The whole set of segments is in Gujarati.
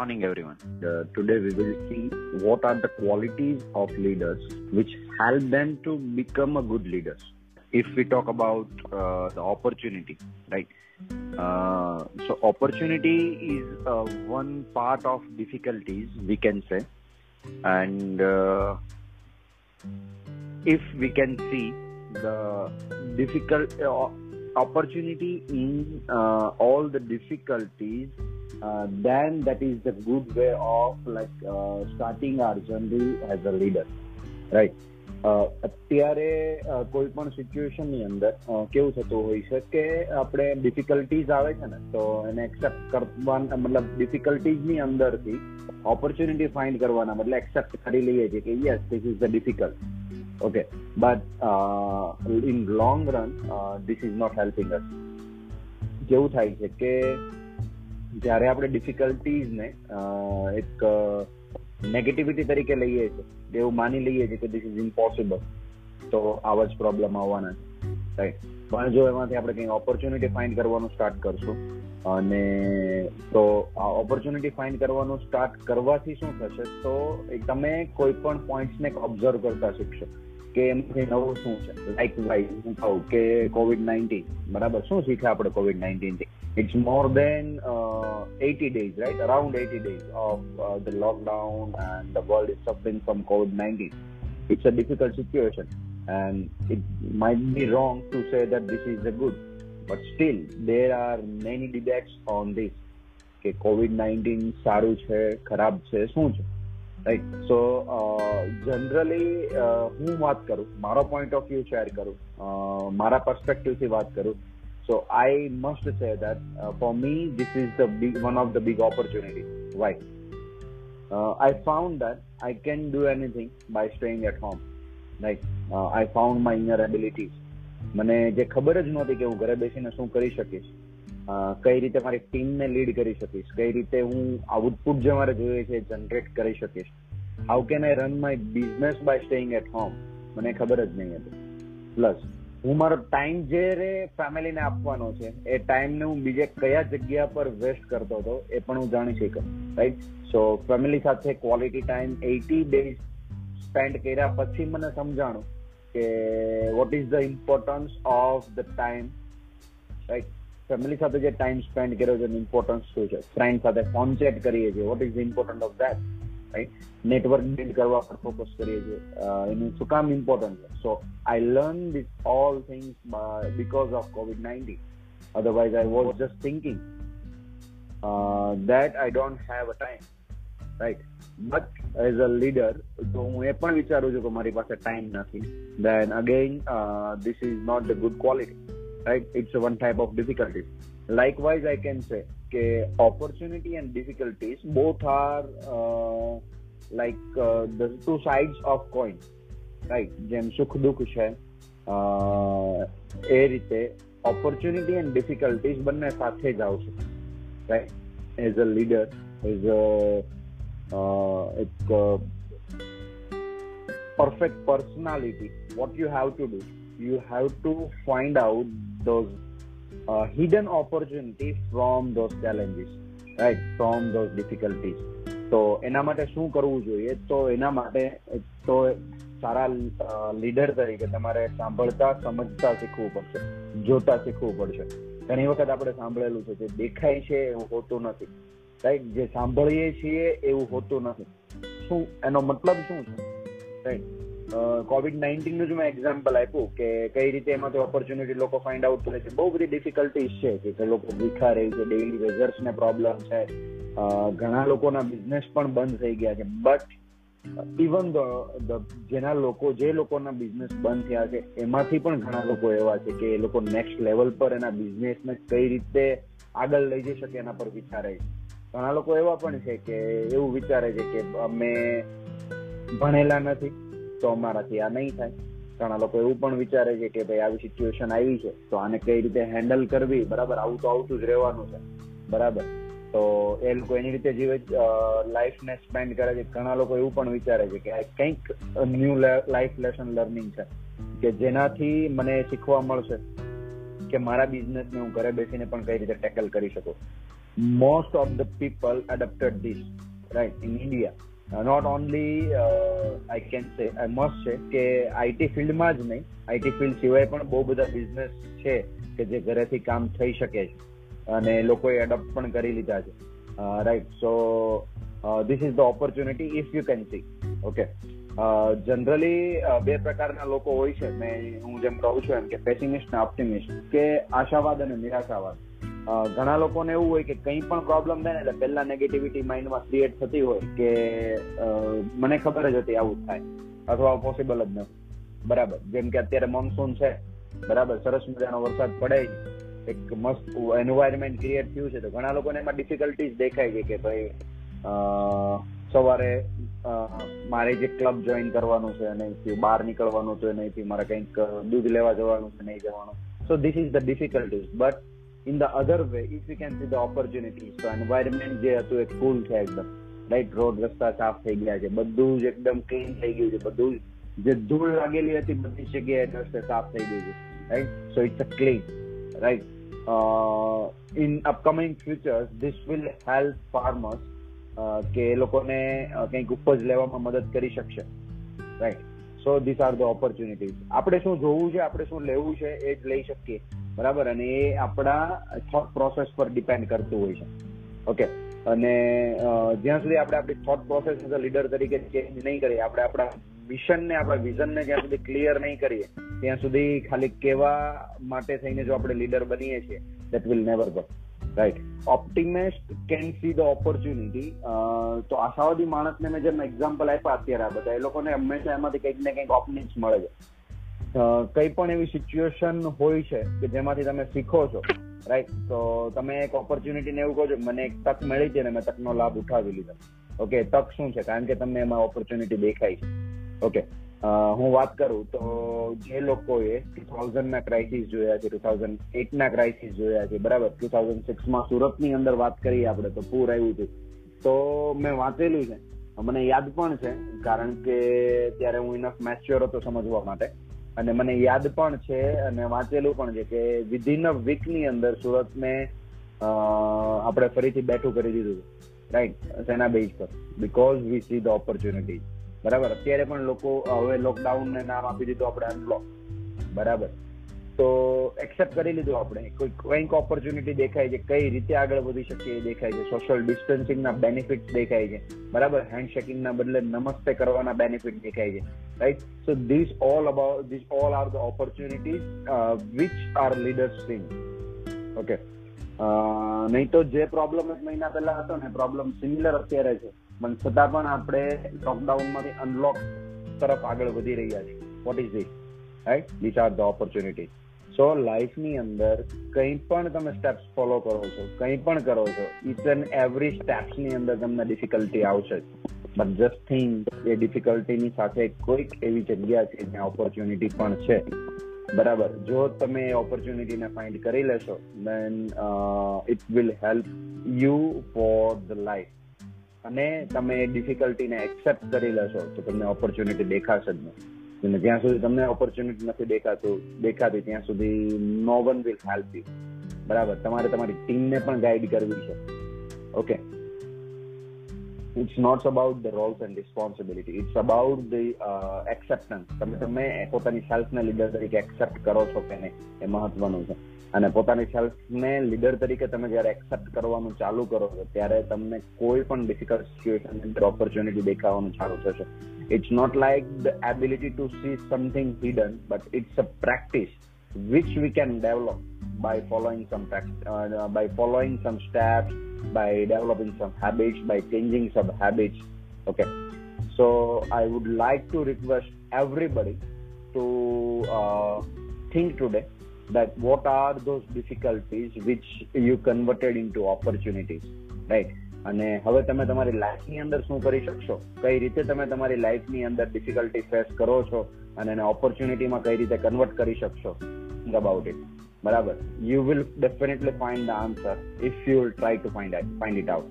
morning, everyone. Uh, today we will see what are the qualities of leaders which help them to become a good leaders. If we talk about uh, the opportunity, right? Uh, so opportunity is uh, one part of difficulties we can say, and uh, if we can see the difficult uh, opportunity in uh, all the difficulties uh, then that is the good way of like uh, starting our journey as a leader. Right. અત્યારે કોઈ પણ સિચ્યુએશનની અંદર કેવું થતું હોય છે કે આપણે ડિફિકલ્ટીઝ આવે છે ને તો એને એક્સેપ્ટ કરવાના મતલબ ડિફિકલ્ટીઝની અંદરથી ઓપોર્ચ્યુનિટી ફાઇન્ડ કરવાના મતલબ એક્સેપ્ટ કરી લઈએ છીએ કે yes this is the difficult okay but uh, in long run uh, this is not helping us. કેવું થાય છે કે જ્યારે આપણે ડિફિકલ્ટીઝને એક નેગેટિવિટી તરીકે લઈએ છીએ એવું માની લઈએ છીએ કે ધીસ ઇઝ ઇમ્પોસિબલ તો આવા જ પ્રોબ્લેમ આવવાના છે. રાઈટ પણ જો એમાંથી આપણે કંઈ ઓપોર્ચ્યુનિટી ફાઇન્ડ કરવાનું સ્ટાર્ટ કરશું અને તો આ ઓપોર્ચ્યુનિટી ફાઇન્ડ કરવાનું સ્ટાર્ટ કરવાથી શું થશે? તો તમે કોઈ પણ પોઈન્ટ્સને ઓબ્ઝર્વ કરતા શીખશો. કે એમાંથી નવું શું છે? લાઈક વાઇઝ હું કહું કે કોવિડ નાઇન્ટીન બરાબર? શું શીખ્યા આપણે Covid નાઇન્ટીનથી it's more than eighty days right around eighty days of the lockdown and the world is suffering from COVID nineteen it's a difficult situation and it might be wrong to say that this is a good but still there are many debates on this કે કોવિડ નાઇન્ટીન સારું છે, ખરાબ છે, શું છે? રાઈટ સો જનરલી હું વાત કરું, મારો પોઈન્ટ ઓફ વ્યૂ શેર કરું મારા પર્સપેક્ટિવથી વાત કરું so I must say that for me this is the big one of the big opportunity why I found that I can do anything by staying at home right I found my inner abilities મને જે ખબર જ નહોતી કે હું ઘરે બેસીને શું કરી શકીશ કઈ રીતે મારી ટીમને લીડ કરી શકીશ? કઈ રીતે હું આઉટપુટ જે મારે જોઈએ છે જનરેટ કરી શકીશ? How can I run my business by staying at home મને ખબર જ નહીં હતી. પ્લસ હું મારો ટાઈમ જે રે ફેમિલીને આપવાનો છે, એ ટાઈમને હું બીજે કયા જગ્યા પર વેસ્ટ કરતો હતો, એ પણ હું જાણી શકું રાઈટ સો ફેમિલી સાથે quality time eighty days spend કર્યા પછી મને સમજાણું કે what is the importance of the time right family સાથે જે ટાઈમ સ્પેન્ડ કર્યો છે ઇમ્પોર્ટન્સ શું છે? ફ્રેન્ડ સાથે ફોન ચેટ કરીએ છીએ. What is important of that right network build કરવા પર ફોકસ કરીએ છીએ. એનું શું કામ ઇમ્પોર્ટન્ટ છે? So I learn this all things because of COVID nineteen otherwise I was just thinking that I don't have a time right but as a leader તો હું એ પણ વિચારું છું કે મારી પાસે ટાઈમ નથી. Then again this is not the good quality right it's one type of difficulty likewise i can say કે difficulties both are uh, like uh, the two sides of coin right જેમ સુખ દુઃખ છે એ રીતે ઓપોર્ચ્યુનિટી એન્ડ ડિફિકલ્ટીઝ બંને સાથે જ આવશે right as a leader as a એક perfect personality what you have to do you have to find out those uh, hidden opportunities from those challenges right? From those difficulties. તો એના માટે શું કરવું જોઈએ? તો એના માટે તો સારા લીડર તરીકે તમારે સાંભળતા સમજતા શીખવું પડશે. જોતા શીખવું પડશે. ઘણી વખત આપણે સાંભળેલું છે જે દેખાય છે એવું હોતું નથી. રાઈટ જે સાંભળીએ છીએ એવું હોતું નથી. શું એનો મતલબ શું છે? રાઈટ કોવિડ નાઇન્ટીનનું જ મેં એક્ઝામ્પલ આપ્યું કે કઈ રીતે એમાંથી ઓપોર્ચ્યુનિટી લોકો ફાઇન્ડ આઉટ કરે છે. બહુ બધી ડિફિકલ્ટીઝ છે કે લોકો ભૂખા રહે છે ડેઇલી વેધર્સ ને પ્રોબ્લેમ છે. ઘણા લોકોના બિઝનેસ પણ બંધ થઈ ગયા છે. બટ ઇવન જેના લોકો, જે લોકોના બિઝનેસ બંધ થયા છે, એમાંથી પણ ઘણા લોકો એવા છે કે એ લોકો નેક્સ્ટ લેવલ પર એના બિઝનેસને કઈ રીતે આગળ લઈ જઈ શકે એના પર વિચારે છે. ઘણા લોકો એવા પણ છે કે એવું વિચારે છે કે અમે ભણેલા નથી. તો અમારાથી આ નહીં થાય. ઘણા લોકો એવું પણ વિચારે છે કે ભાઈ આવી સિચ્યુએશન આવી છે, તો આને કઈ રીતે હેન્ડલ કરવી? બરાબર, આવું તો આવતું જ રહેવાનું છે. બરાબર. તો એ લોકો એની રીતે જીવે લાઈફને સ્પેન્ડ કરે છે. ઘણા લોકો એવું પણ વિચારે છે કે કંઈક ન્યુ લાઈફ લેસન લર્નિંગ છે. કે જેનાથી મને શીખવા મળશે કે મારા બિઝનેસને હું ઘરે બેસીને પણ કઈ રીતે ટેકલ કરી શકું. Most of the people adapted this right in India. Uh, only I can say I must છે કે આઈટી ફિલ્ડમાં જ નહીં. આઈટી ફિલ્ડ સિવાય પણ બહુ બધા બિઝનેસ છે કે જે ઘરેથી કામ થઈ શકે છે. અને લોકોએ એડોપ્ટ પણ કરી લીધા છે. Right so this is the opportunity if you can see okay generally બે પ્રકારના લોકો હોય છે. મેં હું જેમ કહું છું એમ કે પેસિમિસ્ટ ને ઓપ્ટિમિસ્ટ કે આશાવાદ અને નિરાશાવાદ. ઘણા લોકોને એવું હોય કે કંઈ પણ પ્રોબ્લેમ થાય ને એટલે પહેલા નેગેટિવિટી માઇન્ડમાં ક્રિએટ થતી હોય કે મને ખબર જ હતી આવું થાય. અથવા પોસિબલ જ નથી બરાબર. જેમ કે અત્યારે મોન્સૂન છે. બરાબર. સરસ મજાનો વરસાદ પડે એક મસ્ત એન્વાયરમેન્ટ ક્રિએટ થયું છે. તો ઘણા લોકોને એમાં ડિફિકલ્ટીઝ દેખાય છે કે ભાઈ સવારે મારે જે ક્લબ જોઈન કરવાનું છે નહીં બહાર નીકળવાનું છે નહીંથી મારે કંઈક દૂધ લેવા જવાનું છે નહીં જવાનું. So this is the difficulties but in the other way if you can see the opportunities તો એન્વાયરમેન્ટ જે હતું એ કુલ છે એકદમ. રાઈટ રોડ રસ્તા સાફ થઈ ગયા છે, બધું જ એકદમ ક્લીન થઈ ગયું છે, બધું જે. ધૂળ લાગેલી હતી બધી જગ્યાએ રસ્તે સાફ થઈ ગયું છે right so it's a clean right in upcoming futures this will help farmers કે એ લોકોને કંઈક ઉપજ લેવામાં મદદ કરી શકશે right so this are the opportunities આપણે શું જોવું છે, આપણે શું લેવું છે એ જ લઈ શકીએ. બરાબર? અને એ આપણા થોટ પ્રોસેસ પર ડિપેન્ડ કરતું હોય છે. ઓકે અને જ્યાં સુધી આપણે આપણી થોટ પ્રોસેસ લીડર તરીકે ચેન્જ નહીં કરીએ, આપણે આપણા મિશનને આપણા વિઝનને જ્યાં સુધી ક્લિયર નહીં કરીએ, ત્યાં સુધી ખાલી કેવા માટે થઈને જો આપણે લીડર બનીએ છીએ that will never go right optimist can see the opportunity તો આશાવાદી માણસને મેં જેમ એક્ઝામ્પલ આપ્યા અત્યારે આ બધા, એ લોકોને હંમેશા એમાંથી કંઈક ને કંઈક ઓપનિંગ્સ મળે છે. કઈ પણ એવી સિચ્યુએશન હોય છે કે જેમાંથી તમે શીખો છો રાઈટ તો તમે એક ઓપોર્ચ્યુનિટી ને એવું કહો છો મને એક તક મળી છે ને મેં તકનો લાભ ઉઠાવી લીધો. ઓકે તક શું છે? કારણ કે તમને એમાં ઓપોર્ચ્યુનિટી દેખાય છે. ઓકે હું વાત કરું તો જે લોકોએ ટુ થાઉઝન્ડ ના ક્રાઇસિસ જોયા છે ટુ થાઉઝન્ડ એટ ના ક્રાઇસિસ જોયા છે, બરાબર? ટુ થાઉઝન્ડ સિક્સમાં સુરતની અંદર વાત કરીએ આપણે તો પૂર આવ્યું હતું તો મેં વાંચેલું છે. મને યાદ પણ છે, કારણ કે ત્યારે હું ઇનફ મેચ્યોર હતો સમજવા માટે. અને મને યાદ પણ છે અને વાંચેલું પણ છે કે વિધિન અ વીકની અંદર સુરત ને આપણે ફરીથી બેઠું કરી દીધું રાઈટ સેના બેઝ પર. Because we see the opportunity બરાબર? અત્યારે પણ લોકો હવે લોકડાઉન ને નામ આપી દીધું આપણે અનબ્લોક બરાબર? તો એક્સેપ્ટ કરી લીધું આપણે. કોઈ, કંઈક ઓપોર્ચ્યુનિટી દેખાય છે, કઈ રીતે આગળ વધી શકીએ એ દેખાય છે. સોશિયલ ડિસ્ટન્સિંગના બેનિફિટ દેખાય છે. બરાબર? હેન્ડ શેકિંગના બદલે નમસ્તે કરવાના બેનિફિટ દેખાય છે. Right so this all about this all are the opportunities which are leaders seeing okay નહીં તો જે પ્રોબ્લેમ એક મહિના પહેલા હતો ને પ્રોબ્લેમ સિમિલર અત્યારે છે. પણ છતાં પણ આપણે લોકડાઉનમાંથી અનલોક તરફ આગળ વધી રહ્યા છીએ. What is this right this are the opportunities so લાઈફની અંદર કંઈ પણ તમે સ્ટેપ્સ ફોલો કરો છો, કંઈ પણ કરો છો ઇચ એન્ડ એવરી સ્ટેપ્સની અંદર તમને ડિફિકલ્ટી આવશે બટ જસ્ટ થિંક એ ડિફિકલ્ટીની સાથે કોઈક એવી જગ્યા છે જ્યાં ઓપોર્ચ્યુનિટી પણ છે. બરાબર. જો તમે ઓપોર્ચ્યુનિટીને ફાઇન્ડ કરી લેશો then it will help you for the life અને તમે ડિફિકલ્ટીને એક્સેપ્ટ કરી લેશો, તો તમને ઓપોર્ચ્યુનિટી દેખાશે જ નહીં. અને જ્યાં સુધી તમને ઓપોર્ચ્યુનિટી નથી દેખાતું. દેખાતી ત્યાં સુધી no one will help you બરાબર. તમારે તમારી ટીમને પણ ગાઈડ કરવી છે. Okay it's not about the roles and responsibility it's about the acceptance તમે તમે પોતાની સેલ્ફને લીડર તરીકે એક્સેપ્ટ કરો છો કે નહીં, એ મહત્વનું છે. અને પોતાની સેલ્ફને લીડર તરીકે તમે જ્યારે એક્સેપ્ટ કરવાનું ચાલુ કરો છો, ત્યારે તમને કોઈ પણ ડિફિકલ્ટ સિચ્યુએશન ઓપોર્ચ્યુનિટી દેખાવાનું ચાલુ થશે. It's not like the ability to see something hidden but it's a practice which we can develop by following some uh, by following some steps by developing some habits by changing some habits. Okay. So i would like to request everybody to uh, think today that what are those difficulties which you converted into opportunities right અને હવે તમે તમારી લાઈફની અંદર શું કરી શકશો? કઈ રીતે તમે તમારી લાઈફની અંદર ડિફિકલ્ટી ફેસ કરો છો અને એને ઓપોર્ચ્યુનિટીમાં કઈ રીતે કન્વર્ટ કરી શકશો? અબાઉટ ઇટ બરાબર? You will definitely find the answer if you try to find find it out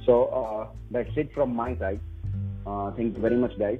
so that's it from my side thank you very much guys